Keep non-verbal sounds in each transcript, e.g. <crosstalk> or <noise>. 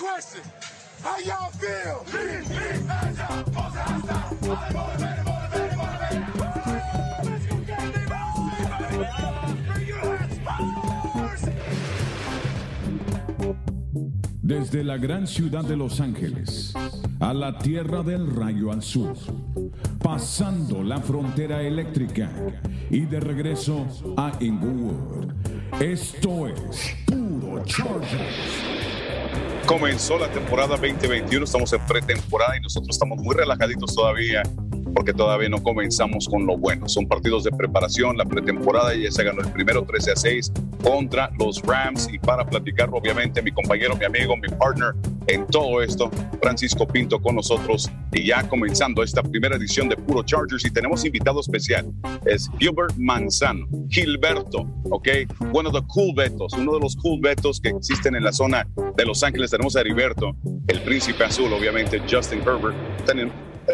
question. How y'all feel? Desde la gran ciudad de Los Ángeles a la tierra del rayo al sur, pasando la frontera eléctrica y de regreso a Inglewood. Esto es Puro Chargers. Comenzó la temporada 2021, estamos en pretemporada y nosotros estamos muy relajaditos todavía porque todavía no comenzamos con lo bueno. Son partidos de preparación, la pretemporada ya se ganó el primero 13 a 6 contra los Rams. Y para platicar obviamente mi compañero, mi amigo, mi partner en todo esto, Francisco Pinto con nosotros. Y ya comenzando esta primera edición de Puro Chargers y tenemos invitado especial, es Gilbert Manzano, Gilberto, ok, uno de cool Betos, uno de los cool Betos que existen en la zona de Los Ángeles, tenemos a Heriberto, el príncipe azul, obviamente Justin Herbert,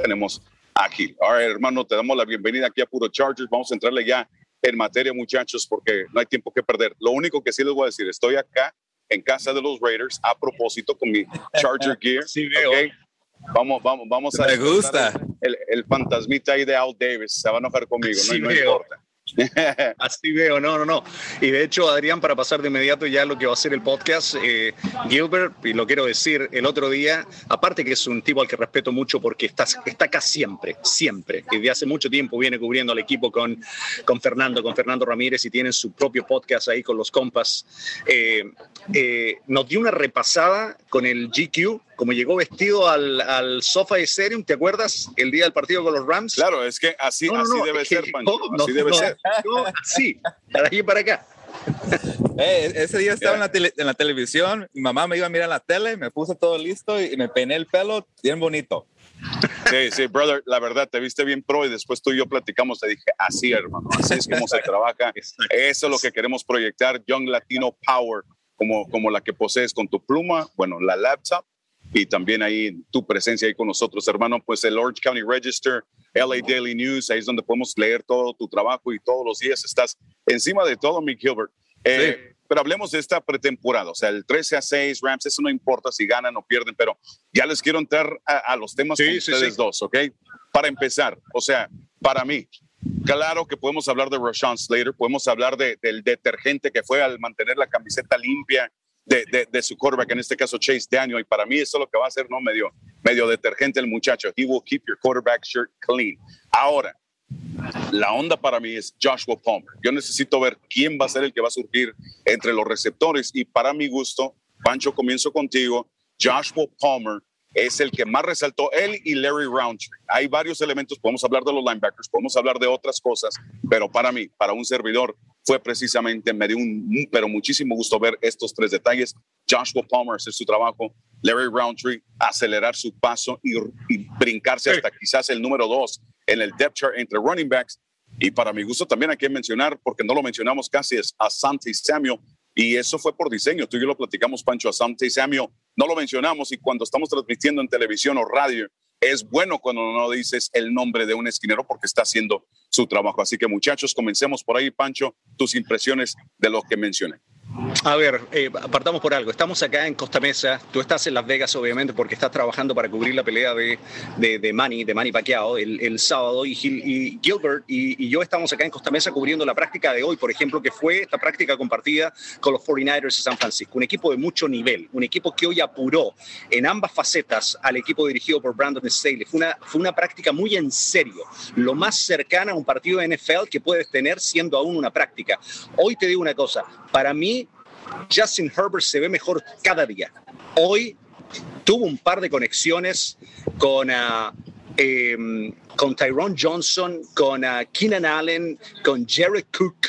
tenemos aquí. Ahora, hermano, te damos la bienvenida aquí a Puro Chargers. Vamos a entrarle ya en materia, muchachos, porque no hay tiempo que perder. Lo único que sí les voy a decir, estoy acá en casa de los Raiders a propósito con mi Charger <laughs> Gear. Sí, veo. ¿ok? Vamos, vamos, vamos a. Me gusta. El, el fantasmita ahí de Al Davis se va a enojar conmigo, Sí, no, no importa. <laughs> Así veo, no, no, no. Y de hecho, Adrián, para pasar de inmediato ya lo que va a ser el podcast, eh, Gilbert, y lo quiero decir el otro día, aparte que es un tipo al que respeto mucho porque está, está acá siempre, siempre. Y hace mucho tiempo viene cubriendo al equipo con, con Fernando, con Fernando Ramírez y tienen su propio podcast ahí con los compas. Eh, eh, nos dio una repasada con el GQ, como llegó vestido al, al sofá de Serium, ¿te acuerdas? El día del partido con los Rams. Claro, es que así, No, no, así no, debe ser, Pancho. no, así no, debe no, ser. no, así, para aquí y para acá. <laughs> Eh, ese día estaba en, la tele- en la televisión, mi mamá me iba a mirar la tele, me puse todo listo y, y me peiné el pelo bien bonito. Sí, sí, brother, la verdad, te viste bien pro y después tú y yo platicamos, te dije, así, hermano, así es como se trabaja. <laughs> Eso es lo que queremos proyectar, Young Latino Power, como, como la que posees con tu pluma, bueno, la laptop y también ahí tu presencia ahí con nosotros, hermano, pues el Orange County Register, LA Daily News, ahí es donde podemos leer todo tu trabajo y todos los días estás encima de todo, mi Gilbert. Eh, Pero hablemos de esta pretemporada, o sea, el 13 a 6, Rams, eso no importa si ganan o pierden, pero ya les quiero entrar a, a los temas Sí, con sí, ustedes sí. dos, ¿ok? Para empezar, o sea, para mí, claro que podemos hablar de Rashawn Slater, podemos hablar de- del detergente que fue al mantener la camiseta limpia de, de- de su quarterback, en este caso Chase Daniel, y para mí eso es lo que va a hacer, ¿no? Medio, medio detergente el muchacho. He will keep your quarterback shirt clean. Ahora, la onda para mí es Joshua Palmer. Yo necesito ver quién va a ser el que va a surgir entre los receptores y para mi gusto, Pancho, comienzo contigo. Joshua Palmer es el que más resaltó, él y Larry Roundtree. Hay varios elementos, podemos hablar de los linebackers, podemos hablar de otras cosas, pero para mí, para un servidor, fue precisamente, me dio un, pero muchísimo gusto ver estos tres detalles. Joshua Palmer hacer su trabajo, Larry Roundtree acelerar su paso y, y brincarse hasta quizás el número dos en el depth chart entre running backs. Y para mi gusto también hay que mencionar, porque no lo mencionamos casi, es a Sante Samuel. Y eso fue por diseño. Tú y yo lo platicamos, Pancho, a Sante Samuel. No lo mencionamos y cuando estamos transmitiendo en televisión o radio, es bueno cuando no dices el nombre de un esquinero porque está haciendo su trabajo. Así que muchachos, comencemos por ahí, Pancho, tus impresiones de lo que mencioné. A ver, eh, partamos por algo. Estamos acá en Costa Mesa. Tú estás en Las Vegas, obviamente, porque estás trabajando para cubrir la pelea de, de, de Manny, de Manny Pacquiao, el, el sábado. Y, Gil- y Gilbert y, y yo estamos acá en Costa Mesa cubriendo la práctica de hoy, por ejemplo, que fue esta práctica compartida con los 49ers de San Francisco. Un equipo de mucho nivel, un equipo que hoy apuró en ambas facetas al equipo dirigido por Brandon Staley. Fue una, fue una práctica muy en serio, lo más cercana a un partido de NFL que puedes tener siendo aún una práctica. Hoy te digo una cosa, para mí Justin Herbert se ve mejor cada día. Hoy tuvo un par de conexiones con, ah, em, con Tyrone Johnson, con ah, Keenan Allen, con Jared Cook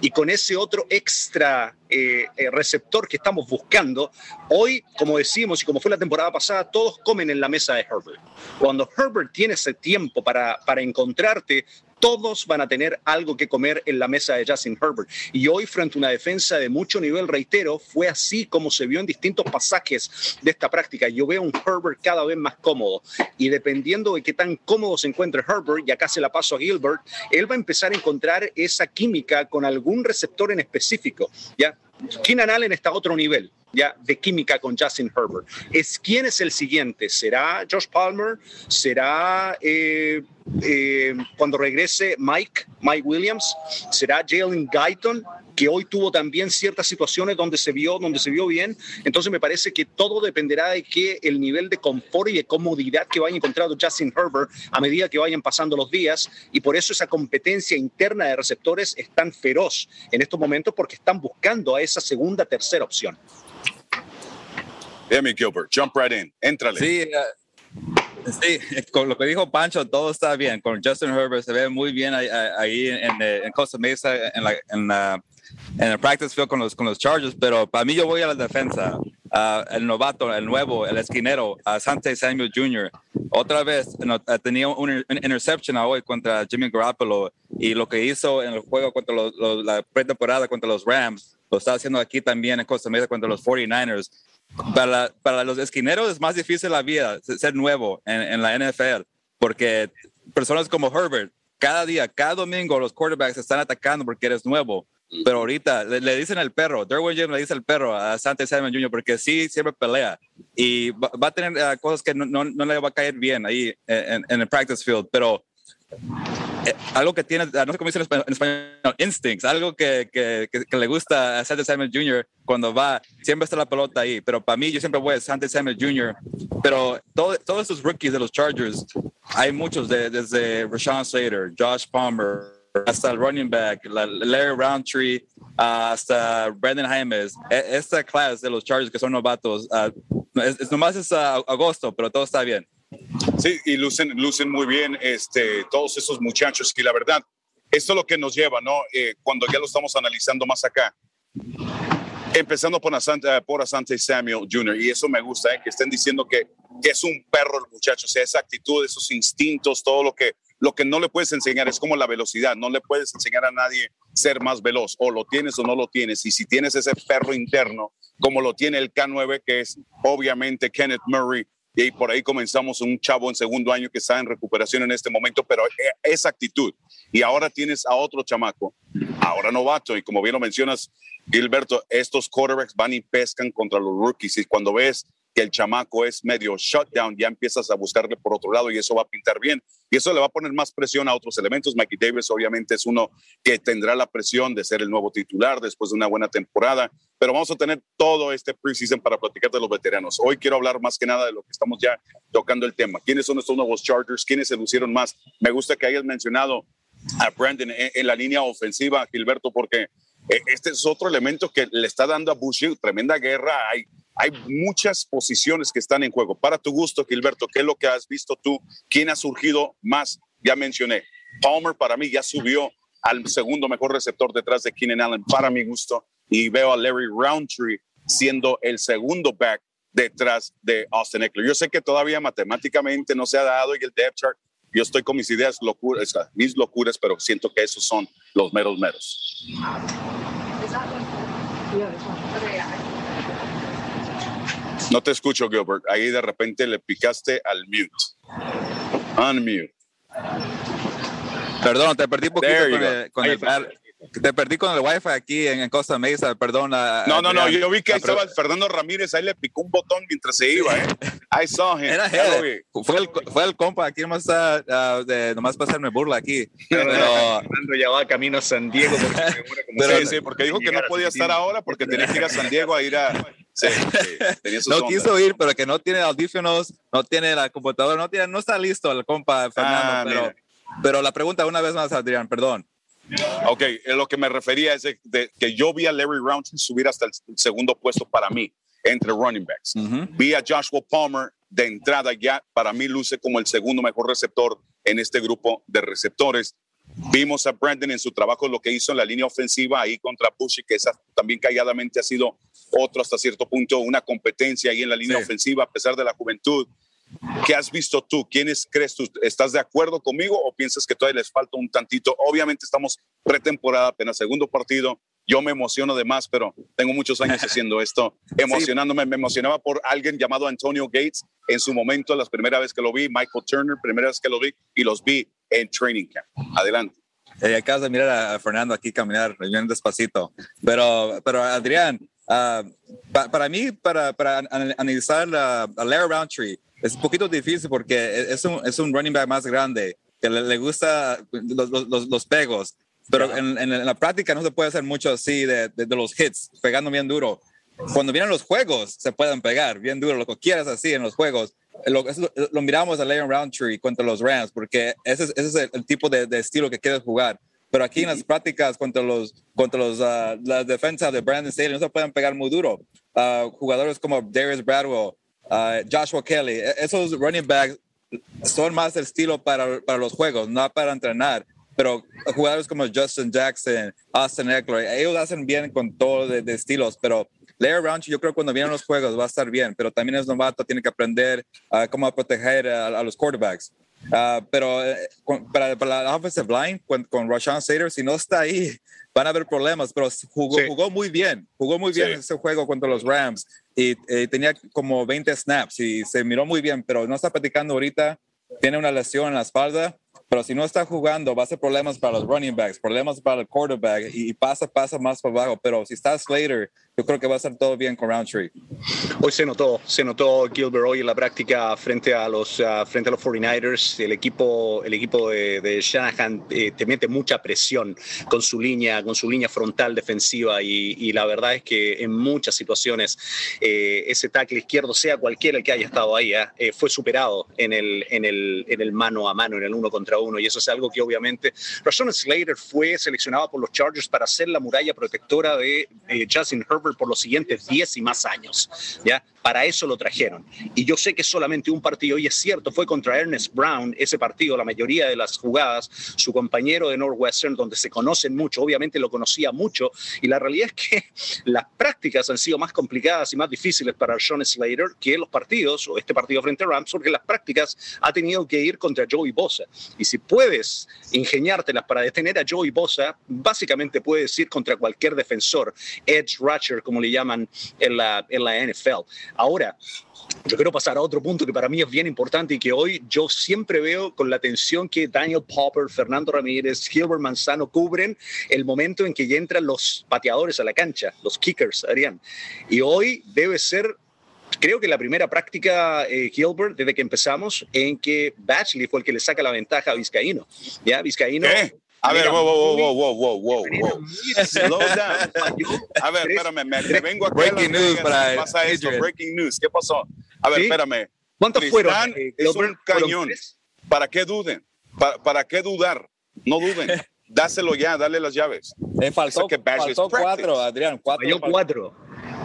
y con ese otro extra eh, eh, receptor que estamos buscando. Hoy, como decimos y como fue la temporada pasada, todos comen en la mesa de Herbert. Cuando Herbert tiene ese tiempo para, para encontrarte, todos van a tener algo que comer en la mesa de Justin Herbert. Y hoy, frente a una defensa de mucho nivel, reitero, fue así como se vio en distintos pasajes de esta práctica. Yo veo un Herbert cada vez más cómodo. Y dependiendo de qué tan cómodo se encuentre Herbert, y acá se la paso a Gilbert, él va a empezar a encontrar esa química con algún receptor en específico. ¿ya? Keenan Allen está a otro nivel ya de química con Justin Herbert. Es quién es el siguiente. ¿Será Josh Palmer? ¿Será eh, eh, cuando regrese Mike, Mike Williams? ¿Será Jalen Guyton? Que hoy tuvo también ciertas situaciones donde se vio, donde se vio bien. Entonces me parece que todo dependerá de que el nivel de confort y de comodidad que vaya encontrando Justin Herbert a medida que vayan pasando los días. Y por eso esa competencia interna de receptores es tan feroz en estos momentos porque están buscando a esa segunda, tercera opción. Demi Gilbert, jump right in, éntrale. Sí, uh, sí, <laughs> con lo que dijo Pancho, todo está bien. Con Justin Herbert se ve muy bien ahí, ahí en, en, Costa Mesa, en, la, en, en el practice field con los, con los Chargers, pero para mí yo voy a la defensa. Uh, el novato, el nuevo, el esquinero, uh, Sante Samuel Jr. Otra vez no, uh, tenía un, un, interception hoy contra Jimmy Garoppolo y lo que hizo en el juego contra los, los, la pretemporada contra los Rams, lo está haciendo aquí también en Costa Mesa contra los 49ers para, para los esquineros es más difícil la vida, ser nuevo en, en, la NFL, porque personas como Herbert, cada día, cada domingo, los quarterbacks están atacando porque eres nuevo. Pero ahorita le, dicen al perro, Derwin James le dice al perro a Sante Simon Jr. porque sí, siempre pelea y va, va a tener uh, cosas que no, no, no, le va a caer bien ahí en, en el practice field, pero eh, algo que tiene, no sé cómo dice en español, instincts, algo que, que, que, le gusta a Sante Samuel Jr. cuando va, siempre está la pelota ahí, pero para mí yo siempre voy a Sante Samuel Jr., pero todo, todos esos rookies de los Chargers, hay muchos, de, desde Rashawn Slater, Josh Palmer, hasta el running back, Larry Roundtree, hasta Brandon Jaimes, e, esta clase de los Chargers que son novatos, uh, es, es, nomás es uh, agosto, pero todo está bien. Sí, y lucen, lucen muy bien este, todos esos muchachos que la verdad, esto es lo que nos lleva, ¿no? Eh, cuando ya lo estamos analizando más acá. Empezando por Asante, por Asante Samuel Jr., y eso me gusta, ¿eh? que estén diciendo que, que, es un perro el muchacho, o sea, esa actitud, esos instintos, todo lo que, lo que no le puedes enseñar es como la velocidad, no le puedes enseñar a nadie ser más veloz, o lo tienes o no lo tienes, y si tienes ese perro interno, como lo tiene el K9, que es obviamente Kenneth Murray, y por ahí comenzamos un chavo en segundo año que está en recuperación en este momento, pero esa actitud. Y ahora tienes a otro chamaco, ahora novato, y como bien lo mencionas, Gilberto, estos quarterbacks van y pescan contra los rookies, y cuando ves que el chamaco es medio shutdown, ya empiezas a buscarle por otro lado y eso va a pintar bien. Y eso le va a poner más presión a otros elementos. Mikey Davis obviamente es uno que tendrá la presión de ser el nuevo titular después de una buena temporada, pero vamos a tener todo este preseason para platicar de los veteranos. Hoy quiero hablar más que nada de lo que estamos ya tocando el tema. ¿Quiénes son estos nuevos Chargers? ¿Quiénes se lucieron más? Me gusta que hayas mencionado a Brandon en, la línea ofensiva, Gilberto, porque eh, este es otro elemento que le está dando a Bush tremenda guerra. Hay hay muchas posiciones que están en juego. Para tu gusto, Gilberto, ¿qué es lo que has visto tú? ¿Quién ha surgido más? Ya mencioné. Palmer para mí ya subió al segundo mejor receptor detrás de Keenan Allen para mi gusto y veo a Larry Roundtree siendo el segundo back detrás de Austin Eckler. Yo sé que todavía matemáticamente no se ha dado y el depth chart, yo estoy con mis ideas locuras, mis locuras, pero siento que esos son los meros meros. No te escucho, Gilbert. Ahí de repente le picaste al mute. Unmute. Perdón, te perdí un poquito con el, con el, te perdí con el wifi aquí en, Costa Mesa, perdón. no, no, no, yo vi que ahí estaba Fernando Ramírez, ahí le picó un botón mientras se iba, ¿eh? I saw him. Era él. Fue el, fue el compa, aquí nomás está, uh, de, nomás para hacerme burla aquí. <laughs> Pero Fernando ya va camino a San Diego. Porque, pero, sí, sí, porque dijo que no podía estar ahora porque tenía que ir a San Diego a ir a... <laughs> Sí, <laughs> sí, no quiso ir, pero que no tiene audífonos, no tiene la computadora, no, tiene, no está listo el compa Fernando. Ah, pero, pero la pregunta una vez más, Adrián, perdón. Ok, lo que me refería es de, de, que yo vi a Larry Roundtree subir hasta el segundo puesto para mí entre running backs. Uh -huh. Vi a Joshua Palmer de entrada ya, para mí luce como el segundo mejor receptor en este grupo de receptores. Vimos a Brandon en su trabajo, lo que hizo en la línea ofensiva ahí contra Bushy, que esa también calladamente ha sido otro hasta cierto punto, una competencia ahí en la línea sí. ofensiva, a pesar de la juventud. ¿Qué has visto tú? ¿Quiénes crees tú? ¿Estás de acuerdo conmigo o piensas que todavía les falta un tantito? Obviamente estamos pretemporada, apenas segundo partido. Yo me emociono de más, pero tengo muchos años <laughs> haciendo esto, emocionándome. Me emocionaba por alguien llamado Antonio Gates en su momento, la primera vez que lo vi, Michael Turner, primera vez que lo vi, y los vi en Training Camp. Adelante. Eh, acabas de mirar a, Fernando aquí caminar bien despacito. Pero, pero Adrián, uh, para mí, para, para analizar a, a Larry Roundtree, es un poquito difícil porque es un, es un running back más grande, que le, le gusta los, los, los, pegos. Pero en, en, la práctica no se puede hacer mucho así de, de, de los hits, pegando bien duro cuando vienen los juegos, se pueden pegar bien duro, lo que quieras así en los juegos. Lo, lo, miramos a Leon Roundtree contra los Rams, porque ese es, ese es el, tipo de, de, estilo que quieres jugar. Pero aquí en las prácticas contra los contra los uh, la defensa de Brandon Staley no se pueden pegar muy duro. Uh, jugadores como Darius Bradwell, uh, Joshua Kelly, e, esos running backs son más el estilo para, para los juegos, no para entrenar pero jugadores como Justin Jackson, Austin Eckler, ellos hacen bien con todo de, de estilos, pero Larry Roundtree, yo creo que cuando vienen los juegos va a estar bien, pero también es novato, tiene que aprender uh, cómo proteger a, los quarterbacks. Uh, pero eh, para, para, la offensive line, con, con Rashawn Slater, si no está ahí, van a haber problemas, pero jugó, jugó muy bien, jugó muy bien ese juego contra los Rams y tenía como 20 snaps y se miró muy bien, pero no está practicando ahorita, tiene una lesión en la espalda pero si no está jugando, va a ser problemas para los running backs, problemas para el quarterback y, pasa, pasa más para abajo. Pero si está Slater, yo creo que va a estar todo bien con Roundtree. Hoy se notó, se notó Gilbert hoy en la práctica frente a los, uh, frente a los 49ers. El equipo, el equipo de, de Shanahan eh, te mete mucha presión con su línea, con su línea frontal defensiva y, y la verdad es que en muchas situaciones eh, ese tackle izquierdo, sea cualquiera el que haya estado ahí, eh, fue superado en el, en, el, en el mano a mano, en el uno contra Y eso es algo que obviamente Rashawn Slater fue seleccionado por los Chargers para ser la muralla protectora de Justin Herbert por los siguientes 10 y más años. ¿ya? Para eso lo trajeron. Y yo sé que solamente un partido, y es cierto, fue contra Ernest Brown ese partido, la mayoría de las jugadas, su compañero de Northwestern, donde se conocen mucho, obviamente lo conocía mucho, y la realidad es que <laughs> las prácticas han sido más complicadas y más difíciles para Sean Slater que los partidos, o este partido frente a Rams, porque las prácticas ha tenido que ir contra Joey Bosa. Y si puedes ingeniártelas para detener a Joey Bosa, básicamente puedes ir contra cualquier defensor, edge rusher, como le llaman en la, en la NFL. Ahora, yo quiero pasar a otro punto que para mí es bien importante y que hoy yo siempre veo con la atención que Daniel Popper, Fernando Ramírez, Gilbert Manzano cubren el momento en que ya entran los pateadores a la cancha, los kickers, Adrián. Y hoy debe ser creo que la primera práctica, eh, Gilbert, desde que empezamos, en que Batchley fue el que le saca la ventaja a Vizcaíno. ¿Ya? Vizcaíno. A ver, wow, wow, wow, wow, wow, wow, wow. Slow down. A ver, espérame, me, me vengo aquí. Breaking news para pasa esto, breaking news. ¿Qué pasó? A ver, ¿Sí? espérame. ¿Cuántos fueron? Eh, es un cañón. ¿Para qué duden? ¿Para, ¿Para qué dudar? No duden. <laughs> Dáselo ya, dale las llaves. Le faltó, faltó cuatro, Adrián. Cuatro. Falló cuatro.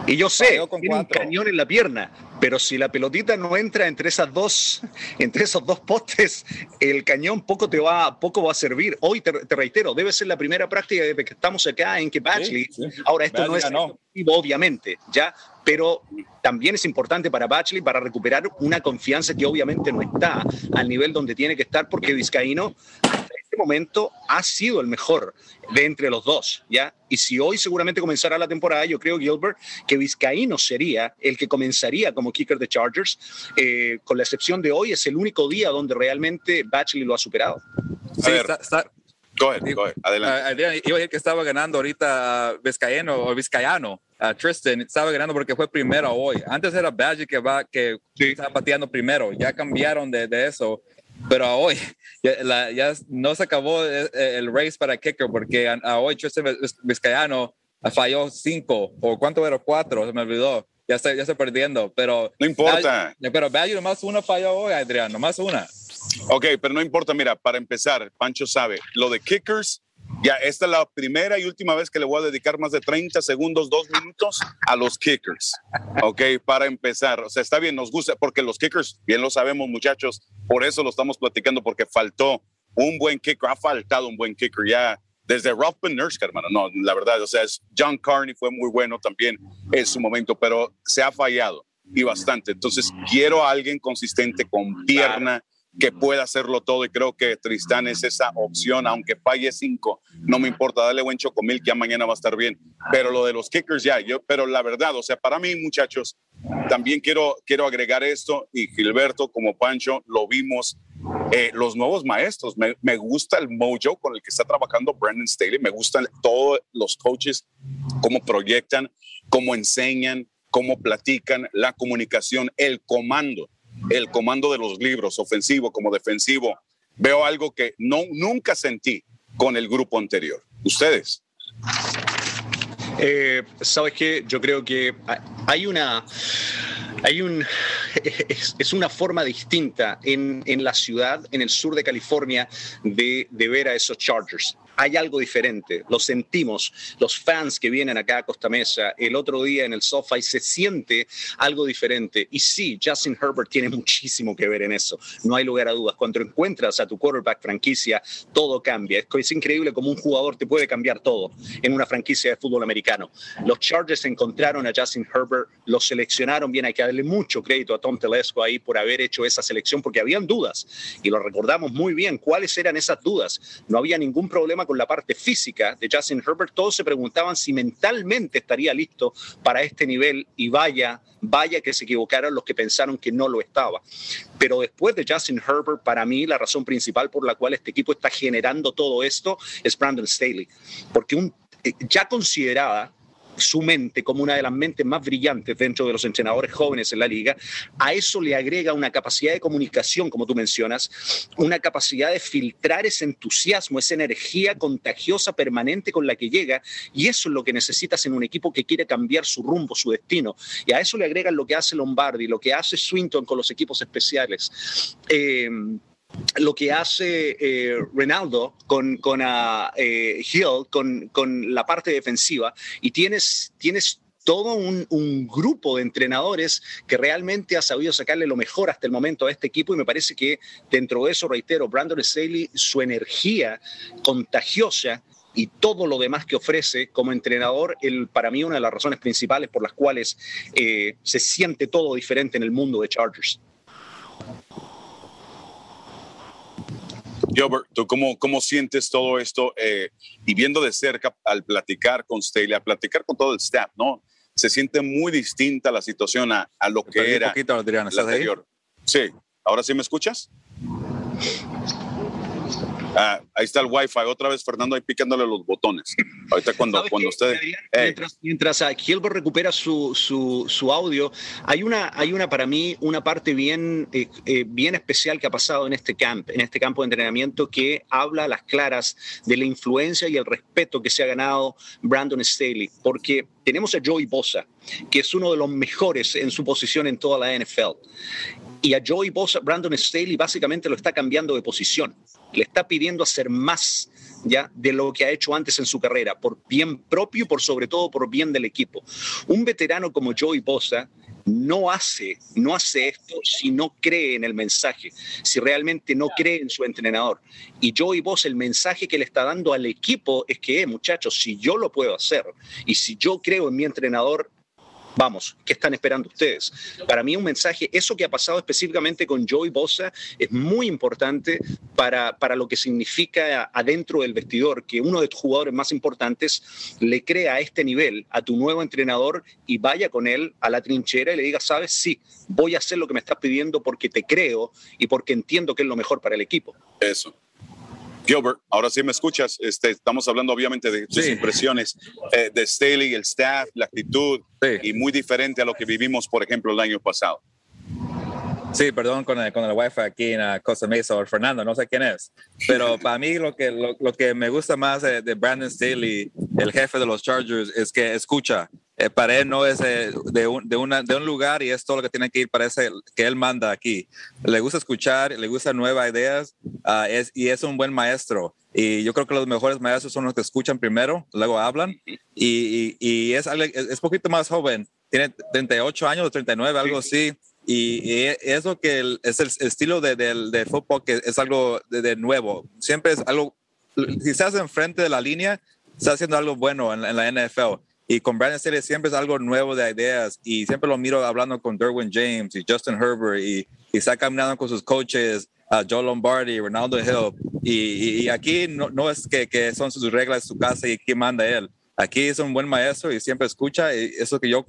Y yo sé, tiene un cañón en la pierna, pero si la pelotita no entra entre esas dos, <laughs> entre esos dos postes, el cañón poco te va, poco va a servir. Hoy te, te reitero, debe ser la primera práctica desde que estamos acá en que Batchley. Sí, sí. Ahora esto no es no. obviamente, ya, pero también es importante para Batchley para recuperar una confianza que obviamente no está al nivel donde tiene que estar porque Vizcaíno este momento ha sido el mejor de entre los dos, ¿ya? Y si hoy seguramente comenzará la temporada, yo creo, Gilbert, que Vizcaíno sería el que comenzaría como kicker de Chargers, eh, con la excepción de hoy, es el único día donde realmente Batchley lo ha superado. Sí, está, está, Go ahead, go ahead. Adelante. Uh, iba a decir que estaba ganando ahorita Vizcaíno o Vizcayano. Uh, Tristan estaba ganando porque fue primero hoy. Antes era Badger que, va, que sí. estaba pateando primero. Ya cambiaron de, de eso pero a hoy ya, la, ya, no se acabó el, el, race para kicker porque a, a hoy Tristan Vizcayano falló cinco o cuánto era cuatro, se me olvidó. Ya está, ya está perdiendo, pero no importa. Badger, pero Badger nomás una falló hoy, Adrián, nomás una. Ok, pero no importa. Mira, para empezar, Pancho sabe lo de kickers. Ya, esta es la primera y última vez que le voy a dedicar más de 30 segundos, dos minutos a los kickers. Ok, para empezar. O sea, está bien, nos gusta, porque los kickers, bien lo sabemos, muchachos, por eso lo estamos platicando, porque faltó un buen kicker, ha faltado un buen kicker ya desde Ralph Nurse, hermano. No, la verdad, o sea, es John Carney fue muy bueno también en su momento, pero se ha fallado y bastante. Entonces, quiero a alguien consistente con pierna que pueda hacerlo todo y creo que Tristán es esa opción, aunque falle cinco, no me importa, dale buen chocomil que ya mañana va a estar bien, pero lo de los kickers ya, yo, pero la verdad, o sea, para mí muchachos, también quiero, quiero agregar esto y Gilberto como Pancho lo vimos eh, los nuevos maestros. Me, me, gusta el mojo con el que está trabajando Brandon Staley. Me gustan todos los coaches, cómo proyectan, cómo enseñan, cómo platican, la comunicación, el comando, el comando de los libros, ofensivo como defensivo. Veo algo que no, nunca sentí con el grupo anterior. ¿Ustedes? Eh, Sabes que yo creo que hay una hay un, es, una forma distinta en, en, la ciudad, en el sur de California, de, de ver a esos Chargers hay algo diferente, lo sentimos, los fans que vienen acá a Costa Mesa el otro día en el sofá y se siente algo diferente. Y sí, Justin Herbert tiene muchísimo que ver en eso, no hay lugar a dudas. Cuando encuentras a tu quarterback franquicia, todo cambia. Es, increíble como un jugador te puede cambiar todo en una franquicia de fútbol americano. Los Chargers encontraron a Justin Herbert, lo seleccionaron bien, hay que darle mucho crédito a Tom Telesco ahí por haber hecho esa selección porque habían dudas y lo recordamos muy bien. ¿Cuáles eran esas dudas? No había ningún con la parte física de Justin Herbert, todos se preguntaban si mentalmente estaría listo para este nivel y vaya, vaya que se equivocaron los que pensaron que no lo estaba. Pero después de Justin Herbert, para mí la razón principal por la cual este equipo está generando todo esto es Brandon Staley, porque eh, ya consideraba su mente como una de las mentes más brillantes dentro de los entrenadores jóvenes en la liga, a eso le agrega una capacidad de comunicación, como tú mencionas, una capacidad de filtrar ese entusiasmo, esa energía contagiosa permanente con la que llega, y eso es lo que necesitas en un equipo que quiere cambiar su rumbo, su destino. Y a eso le agregan lo que hace Lombardi, lo que hace Swinton con los equipos especiales. Eh, lo que hace eh, Ronaldo con, con uh, eh, Hill, con, con, la parte defensiva, y tienes, tienes todo un, un, grupo de entrenadores que realmente ha sabido sacarle lo mejor hasta el momento a este equipo y me parece que dentro de eso, reitero, Brandon Staley, su energía contagiosa y todo lo demás que ofrece como entrenador, el, para mí una de las razones principales por las cuales eh, se siente todo diferente en el mundo de Chargers. Gilbert, ¿tú cómo, cómo sientes todo esto eh, y viendo de cerca al platicar con Staley, a platicar con todo el staff, ¿no? Se siente muy distinta la situación a, a lo que era poquito, Adrián, la anterior. Sí, ¿ahora sí me escuchas? Ah, ahí está el Wi-Fi. Otra vez Fernando ahí picándole los botones. Ahorita <laughs> cuando, cuando usted... Mientras, mientras Gilbert recupera su, su, su, audio, hay una, hay una para mí, una parte bien, eh, eh, bien especial que ha pasado en este camp, en este campo de entrenamiento que habla a las claras de la influencia y el respeto que se ha ganado Brandon Staley. Porque tenemos a Joey Bosa, que es uno de los mejores en su posición en toda la NFL. Y a Joey Bosa, Brandon Staley básicamente lo está cambiando de posición. Le está pidiendo hacer más ya de lo que ha hecho antes en su carrera, por bien propio y por sobre todo por bien del equipo. Un veterano como Joey Bosa no hace, no hace esto si no cree en el mensaje, si realmente no cree en su entrenador. Y Joey Bosa, el mensaje que le está dando al equipo es que, eh, muchachos, si yo lo puedo hacer y si yo creo en mi entrenador, Vamos, ¿qué están esperando ustedes? Para mí un mensaje, eso que ha pasado específicamente con Joey Bosa es muy importante para, para lo que significa adentro del vestidor, que uno de tus jugadores más importantes le crea a este nivel a tu nuevo entrenador y vaya con él a la trinchera y le diga, sabes, sí, voy a hacer lo que me estás pidiendo porque te creo y porque entiendo que es lo mejor para el equipo. Eso. Gilbert, ahora sí me escuchas. Este, estamos hablando obviamente de tus impresiones eh, de Staley, el staff, la actitud, y muy diferente a lo que vivimos, por ejemplo, el año pasado. Sí, perdón con el, con el wifi aquí en uh, Costa Mesa o Fernando, no sé quién es. Pero <laughs> para mí lo que, lo, lo que me gusta más de, de, Brandon Staley, el jefe de los Chargers, es que escucha. Eh, para él no es eh, de, un, de, una, de un lugar y es todo lo que tiene que ir, parece que él manda aquí. Le gusta escuchar, le gustan nuevas ideas uh, es, y es un buen maestro. Y yo creo que los mejores maestros son los que escuchan primero, luego hablan. Y, y, y es, es, poquito más joven, tiene 38 años o 39, algo así y, eso que es el, estilo de, de, fútbol que es algo de, nuevo. Siempre es algo, si estás enfrente de la línea, estás haciendo algo bueno en, la NFL. Y con Brandon Staley siempre es algo nuevo de ideas. Y siempre lo miro hablando con Derwin James y Justin Herbert. Y, y está caminando con sus coaches, uh, Joe Lombardi, Ronaldo Hill. Y, y aquí no, no es que, que, son sus reglas, su casa y quién manda él aquí es un buen maestro y siempre escucha. Eso que yo,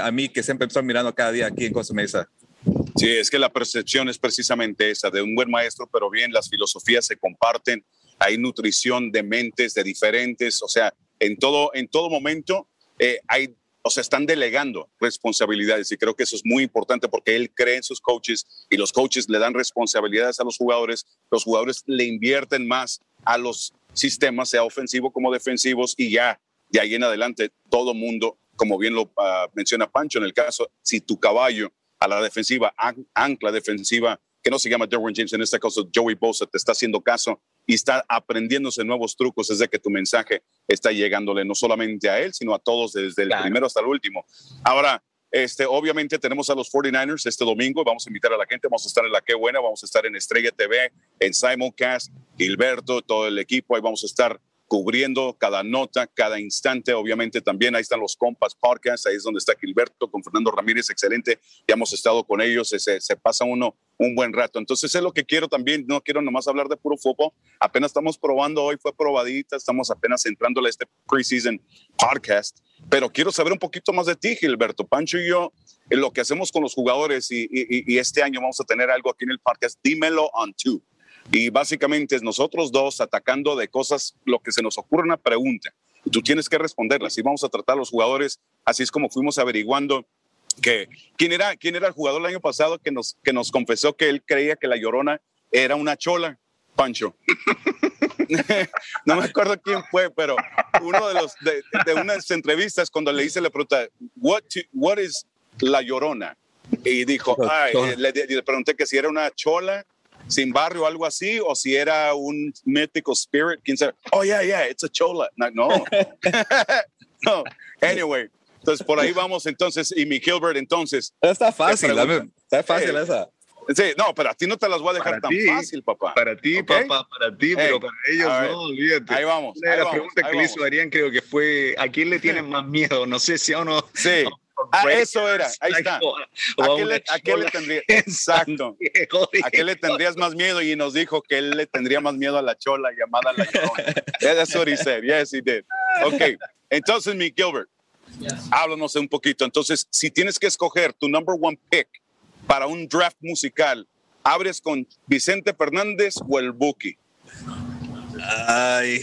a mí que siempre estoy mirando cada día aquí en Costa Mesa. Sí, es que la percepción es precisamente esa, de un buen maestro, pero bien, las filosofías se comparten, hay nutrición de mentes de diferentes, o sea, en todo, en todo momento eh, hay, o sea, están delegando responsabilidades y creo que eso es muy importante porque él cree en sus coaches y los coaches le dan responsabilidades a los jugadores, los jugadores le invierten más a los sistemas, sea ofensivo como defensivos y ya de ahí en adelante todo mundo, como bien lo ah, menciona Pancho en el caso, si tu caballo a la defensiva, ancla defensiva, que no se llama Derwin James, en este caso Joey Bosa, te está haciendo caso y está aprendiéndose nuevos trucos desde que tu mensaje está llegándole no solamente a él, sino a todos desde el primero hasta el último. Ahora, este, obviamente tenemos a los 49ers este domingo, vamos a invitar a la gente, vamos a estar en la Qué Buena, vamos a estar en Estrella TV, en Simoncast, Gilberto, todo el equipo, ahí vamos a estar cubriendo cada nota, cada instante. Obviamente también ahí están los compas podcast, ahí es donde está Gilberto con Fernando Ramírez, excelente. Ya hemos estado con ellos, se, se pasa uno un buen rato. Entonces es lo que quiero también, no quiero nomás hablar de puro fútbol, apenas estamos probando hoy, fue probadita, estamos apenas entrándole a este preseason podcast, pero quiero saber un poquito más de ti, Gilberto. Pancho y yo, en lo que hacemos con los jugadores y, y, y este año vamos a tener algo aquí en el podcast, dímelo on two. Y básicamente es nosotros dos atacando de cosas, lo que se nos ocurre una pregunta. Tú tienes que responderlas y vamos a tratar a los jugadores, así es como fuimos averiguando que quién era, quién era el jugador el año pasado que nos, que nos confesó que él creía que la llorona era una chola, Pancho. <laughs> no me acuerdo quién fue, pero uno de los de, de unas entrevistas cuando le hice la pregunta, what, what is la llorona? Y dijo, ay, le, le pregunté que si era una chola sin barrio o algo así, o si era un mythical spirit, quién sabe. Oh, yeah, yeah, it's a chola. No, no. <laughs> <laughs> no. Anyway, entonces por ahí vamos entonces, y mi Gilbert entonces. Está fácil, dame, está fácil esa. Sí, no, pero a ti no te las voy a dejar tan fácil, papá. Para ti, okay? papá, para ti, pero para ellos no, olvídate. Ahí vamos. Una de las preguntas que le hizo Darían creo que fue, ¿a quién le tienen más miedo? No sé si a uno... Sí. Ah, eso era, ahí está. ¿A qué, le, <laughs> <laughs> ¿A qué, le, tendría? Exacto. ¿A qué le tendrías más miedo? Y nos dijo que él le tendría más miedo a la chola llamada la llorona. That's what he said. Yes, he did. Ok, entonces, mi Gilbert, háblanos un poquito. Entonces, si tienes que escoger tu number one pick para un draft musical, ¿abres con Vicente Fernández o el Buki? Ay.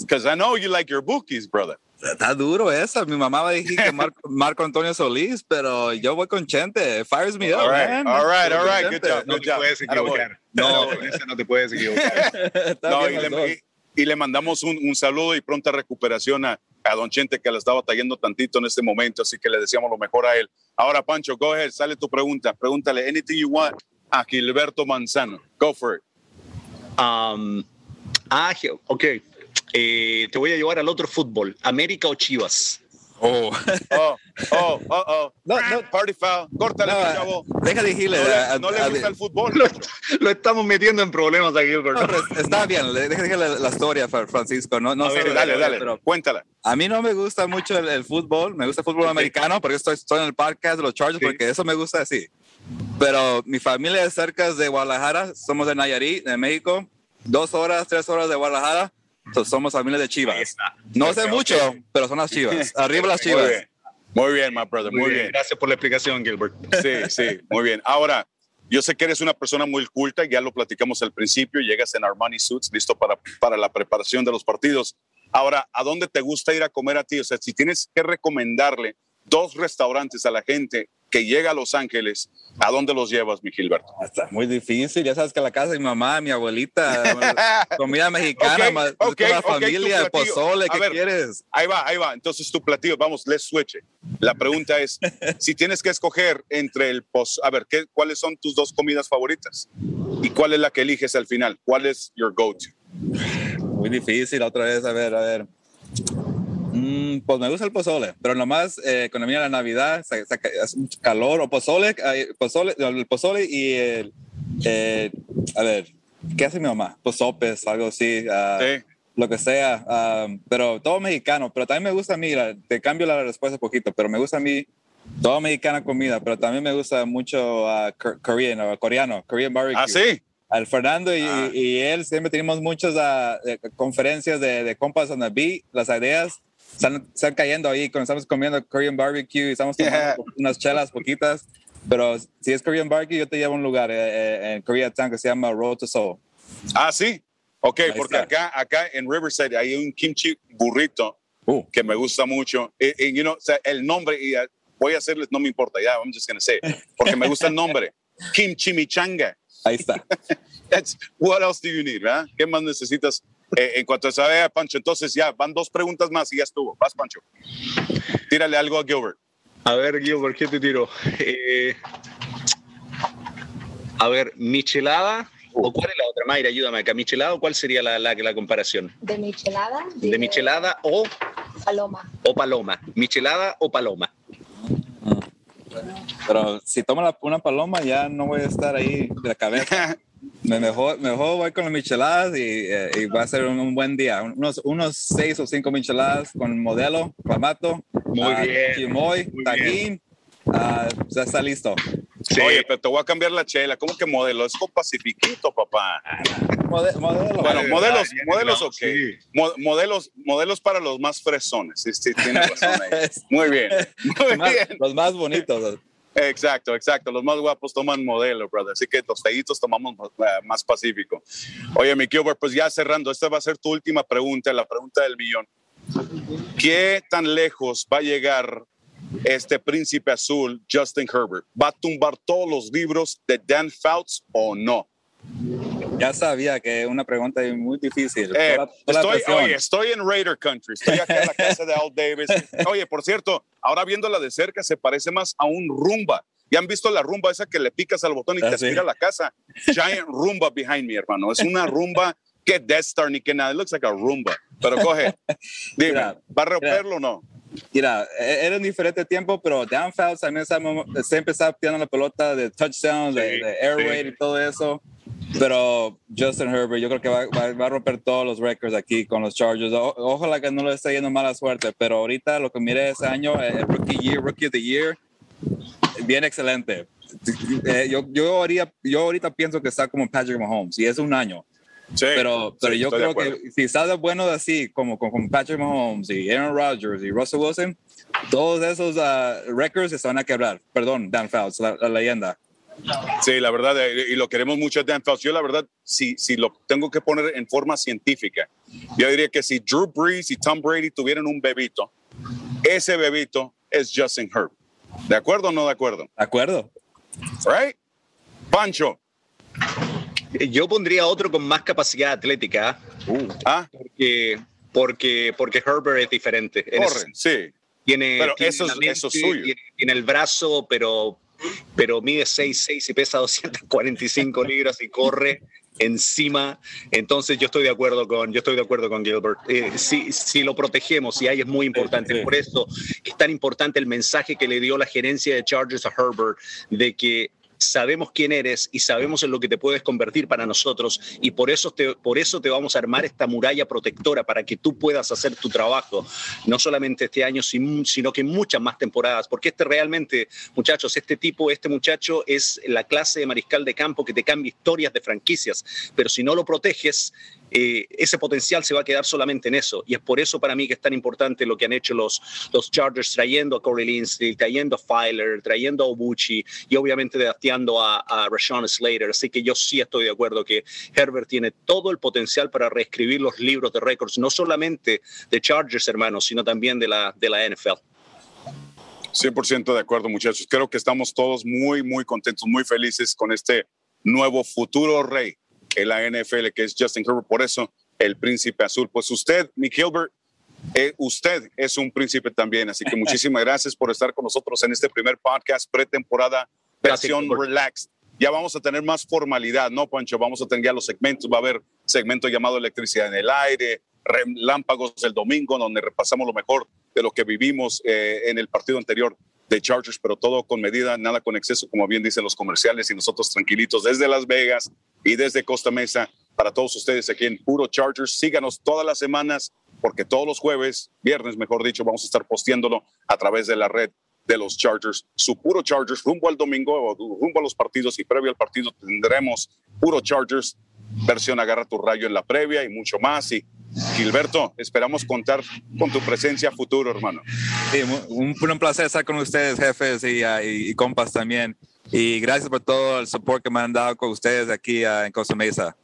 Because I know you like your bookies, brother. Está duro esa. Mi mamá va a decir que Marco, <laughs> Marco, Antonio Solís, pero yo voy con Chente. Fires me all up, right, man. All right, all right. Good job, no good te job. puedes equivocar. No, ese no te puedes equivocar. <laughs> no, y, le, y, y, le, mandamos un, un, saludo y pronta recuperación a, a Don Chente, que le estaba batallando tantito en este momento, así que le decíamos lo mejor a él. Ahora, Pancho, go ahead, sale tu pregunta. Pregúntale anything you want a Gilberto Manzano. Go for it. Um, ah, ok. Eh, te voy a llevar al otro fútbol, América o Chivas. Oh, <laughs> oh, oh, oh, oh. No, no. Party foul. Córtale, no, chavo. Deja de decirle. No, a, no le a, gusta a, el fútbol. Lo, lo, estamos metiendo en problemas a Gilbert. No, está bien, deja de decirle la, la, historia, Francisco. No, no a ver, dale, dale, pero cuéntala. A mí no me gusta mucho el, el fútbol, me gusta el fútbol okay. americano, porque estoy, estoy en el podcast de los Chargers, sí. porque eso me gusta así. Pero mi familia es cerca de Guadalajara, somos de Nayarit, de México, dos horas, tres horas de Guadalajara. Somos familia de Chivas. No sé mucho, okay. pero son las Chivas. <laughs> Arriba las Chivas. Muy bien, muy bien my brother. Muy, muy bien. bien. Gracias por la explicación, Gilbert. <laughs> Sí, sí, muy bien. Ahora, yo sé que eres una persona muy culta, ya lo platicamos al principio, llegas en Armani Suits, listo para, para la preparación de los partidos. Ahora, ¿a dónde te gusta ir a comer a ti? O sea, si tienes que recomendarle dos restaurantes a la gente que llega a Los Ángeles, ¿a dónde los llevas, mi Gilberto? Está muy difícil, ya sabes que la casa de mi mamá, mi abuelita, <laughs> comida mexicana, okay, más, okay, la familia, pozole, ¿qué ver, quieres? Ahí va, ahí va. Entonces tu platillo, vamos, let's switch. It. La pregunta es, <laughs> si tienes que escoger entre el poz, a ver, ¿qué, ¿cuáles son tus dos comidas favoritas? ¿Y cuál es la que eliges al final? ¿Cuál es your go-to? Muy difícil, otra vez, a ver, a ver. Pues me gusta el pozole, pero nomás eh, cuando viene la Navidad, hace mucho calor, o pozole, pozole, el pozole y el, eh, a ver, ¿qué hace mi mamá? Pozopes, algo así, uh, sí. lo que sea, um, pero todo mexicano, pero también me gusta a mí, la, te cambio la respuesta un poquito, pero me gusta a mí todo mexicana comida, pero también me gusta mucho uh, Korean, o coreano, Korean barbecue. Ah, sí. Al Fernando y, ah. y, él siempre tenemos muchas uh, conferencias de, de compas on the beat, las ideas están, están, cayendo ahí cuando estamos comiendo Korean barbecue y estamos tomando yeah. <laughs> unas chelas poquitas. Pero si es Korean barbecue, yo te llevo a un lugar eh, eh, en Koreatown que se llama Road to Soul. Ah, sí. Ok, Ahí porque está. acá, acá en Riverside hay un kimchi burrito Uh. que me gusta mucho. Y, y, you know, o sea, el nombre, y uh, voy a hacerles, no me importa, ya, I'm just gonna say, it, porque me gusta el nombre. <laughs> Kimchi Michanga. Ahí está. <laughs> That's, what else do you need, ¿verdad? ¿Qué más necesitas? Eh, en cuanto a esa Pancho, entonces ya van dos preguntas más y ya estuvo. Vas, Pancho. Tírale algo a Gilbert. A ver, Gilbert, ¿qué te tiro? Eh, a ver, ¿michelada? ¿O cuál es la otra? Mayra, ayúdame acá. ¿Michelada o cuál sería la, la, la comparación? De michelada. ¿De michelada o, Paloma. o paloma? ¿Michelada o paloma? Pero si tomo la- una paloma, ya no voy a estar ahí de la cabeza. <laughs> Me mejor, mejor voy con las micheladas y, eh, y va a ser un, un buen día. Unos, unos seis o cinco micheladas con modelo, clamato, Muy bien, chimoy, muy tajín. ah, ya está listo. Sí. Oye, pero te voy a cambiar la chela. ¿Cómo que modelo? Es con Pacifiquito, papá. Mode- modelo. Bueno, de modelos, modelos, ok. sí. Mo- modelos, modelos para los más fresones. Sí, sí, tienes razón ahí. <laughs> Muy bien, muy Más- bien. los más bonitos. Exacto, exacto. Los más guapos toman modelo, brother. Así que los feitos tomamos eh, más pacífico. Oye, mi pues ya cerrando, esta va a ser tu última pregunta, la pregunta del millón. ¿Qué tan lejos va a llegar este príncipe azul, Justin Herbert? ¿Va a tumbar todos los libros de Dan Fouts o no? Ya sabía que una pregunta muy difícil. Eh, Toda- toda estoy, oye, estoy en Raider Country, estoy acá en la casa de Al Davis. <laughs> Oye, por cierto, ahora viéndola de cerca se parece más a un rumba. ¿Ya han visto la rumba esa que le picas al botón y Ah, te sí. aspira a la casa? Giant rumba behind me, hermano. Es una rumba que Death Star ni que nada. It looks like a rumba. Pero coge, <laughs> dime, Mira, ¿va a romperlo o no? Mira, e- era un diferente tiempo, pero Dan Fouts también siempre está tirando la pelota de touchdown, de, Sí, de air sí. raid y todo eso. Pero Justin Herbert, yo creo que va, va- va a romper todos los récords aquí con los Chargers. O- ojalá que no le esté yendo mala suerte, pero ahorita lo que miré ese año, eh, el Rookie Year, Rookie of the Year, bien excelente. Eh, yo, yo, haría, yo ahorita pienso que está como Patrick Mahomes, y es un año. Sí, Pero, pero sí, yo creo que si de bueno así, como con, Patrick Mahomes y Aaron Rodgers y Russell Wilson, todos esos records se van a quebrar. Perdón, Dan Fouts, la, la leyenda. Sí, la verdad, eh, y lo queremos mucho a Dan Fouts. Yo, la verdad, si, si lo tengo que poner en forma científica, yo diría que si Drew Brees y Tom Brady tuvieran un bebito, ese bebito es Justin Herbert. ¿De acuerdo o no de acuerdo? ¿De acuerdo? Right? Pancho. Yo pondría otro con más capacidad atlética, ¿Ah? porque, porque, porque Herbert es diferente. Ese Corre, sí. Tiene, Pero tiene eso es- la mente, eso es suyo. Tiene, tiene el brazo, pero, pero mide 6'6 y pesa 245 libras y corre encima. Entonces yo estoy de acuerdo con, yo estoy de acuerdo con Gilbert. Eh, si, si lo protegemos, y ahí es muy importante. Por eso es tan importante el mensaje que le dio la gerencia de Chargers a Herbert de que sabemos quién eres y sabemos en lo que te puedes convertir para nosotros y por eso te, por eso te vamos a armar esta muralla protectora para que tú puedas hacer tu trabajo, no solamente este año, sin- sino que muchas más temporadas, porque este realmente, muchachos, este tipo, este muchacho es la clase de mariscal de campo que te cambia historias de franquicias, pero si no lo proteges, eh, ese potencial se va a quedar solamente en eso. Y es por eso para mí que es tan importante lo que han hecho los, los Chargers trayendo a Corey Linsley, trayendo a Filer, trayendo a Obuchi y obviamente drafteando a, a Rashawn Slater. Así que yo sí estoy de acuerdo que Herbert tiene todo el potencial para reescribir los libros de récords, no solamente de Chargers, hermanos, sino también de la, de la NFL. 100% de acuerdo, muchachos. Creo que estamos todos muy, muy contentos, muy felices con este nuevo futuro rey en la NFL, que es Justin Herbert. Por eso, el príncipe azul. Pues usted, mi Gilbert, eh, usted es un príncipe también. Así que <laughs> muchísimas gracias por estar con nosotros en este primer podcast pretemporada, Gracias, versión Gilbert. relaxed. Ya vamos a tener más formalidad, ¿no, Pancho? Vamos a tener ya los segmentos. Va a haber segmento llamado Electricidad en el Aire, Relámpagos del domingo, donde repasamos lo mejor de lo que vivimos eh, en el partido anterior de Chargers, pero todo con medida, nada con exceso, como bien dicen los comerciales, y nosotros tranquilitos desde Las Vegas y desde Costa Mesa para todos ustedes aquí en Puro Chargers. Síganos todas las semanas, porque todos los jueves, viernes mejor dicho, vamos a estar posteándolo a través de la red de los Chargers, su Puro Chargers, rumbo al domingo, rumbo a los partidos y previo al partido tendremos Puro Chargers, versión Agarra tu rayo en la previa y mucho más. Y Gilberto, esperamos contar con tu presencia futuro, hermano. Sí, un, un placer estar con ustedes, jefes y, y- y compas también. Y gracias por todo el support que me han dado con ustedes aquí uh, en Costa Mesa.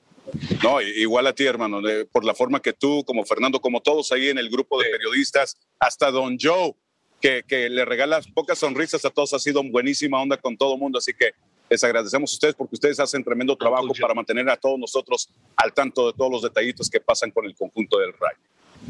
No, igual a ti, hermano, por la forma que tú, como Fernando, como todos ahí en el grupo de periodistas, hasta Don Joe, que, que le regalas pocas sonrisas a todos, ha sido buenísima onda con todo el mundo, así que les agradecemos a ustedes porque ustedes hacen tremendo trabajo para mantener a todos nosotros al tanto de todos los detallitos que pasan con el conjunto del Rayo.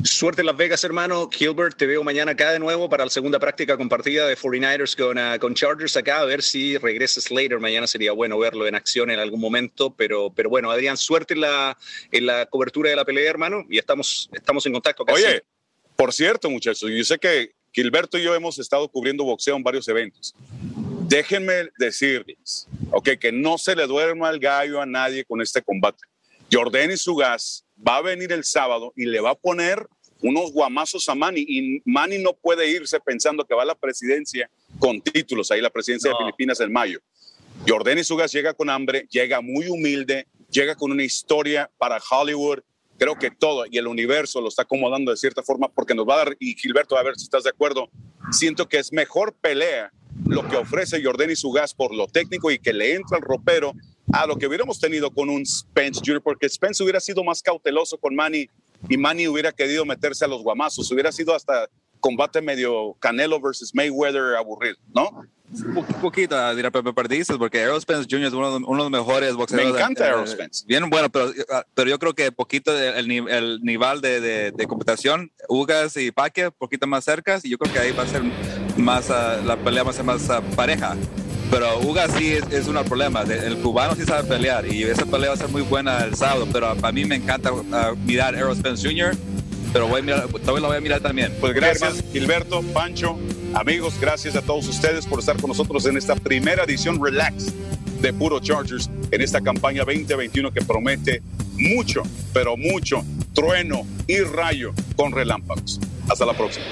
Suerte en Las Vegas, hermano. Gilbert, te veo mañana acá de nuevo para la segunda práctica compartida de 49ers con, uh, con Chargers acá. A ver si regresa Slater. Mañana sería bueno verlo en acción en algún momento. Pero, pero bueno, Adrián, suerte en la, en la cobertura de la pelea, hermano. Y estamos, estamos en contacto. Casi. Oye, por cierto, muchachos, yo sé que Gilberto y yo hemos estado cubriendo boxeo en varios eventos. Déjenme decirles, ok, que no se le duerma el gallo a nadie con este combate. Jordan y Sugas va a venir el sábado y le va a poner unos guamazos a Manny y Manny no puede irse pensando que va a la presidencia con títulos, ahí la presidencia no. de Filipinas en mayo. Jordan y Sugas llega con hambre, llega muy humilde, llega con una historia para Hollywood, creo que todo y el universo lo está acomodando de cierta forma porque nos va a dar, y Gilberto, a ver si estás de acuerdo, siento que es mejor pelea lo que ofrece Jordan y Sugas por lo técnico y que le entra al ropero a lo que hubiéramos tenido con un Spence Jr., porque Spence hubiera sido más cauteloso con Manny y Manny hubiera querido meterse a los guamazos, hubiera sido hasta combate medio Canelo versus Mayweather aburrido, ¿no? Un poquito, dirá Pepe Perdices, porque Errol Spence Jr. es uno de, uno de los mejores boxeadores. Me encanta Errol Spence. Bien, bueno, pero, pero yo creo que poquito el, el nivel de, de, de, computación, Ugas y Paque, poquito más cerca, y yo creo que ahí va a ser más, uh, la pelea va a ser más uh, pareja. Pero Ugas sí es, es un problema. El cubano sí sabe pelear y esa pelea va a ser muy buena el sábado. Pero para mí me encanta uh, mirar Errol Spence Jr., pero voy a mirar, todavía la voy a mirar también. Pues gracias, Gilberto, Pancho, amigos, gracias a todos ustedes por estar con nosotros en esta primera edición Relax de Puro Chargers en esta campaña 2021 que promete mucho, pero mucho trueno y rayo con relámpagos. Hasta la próxima.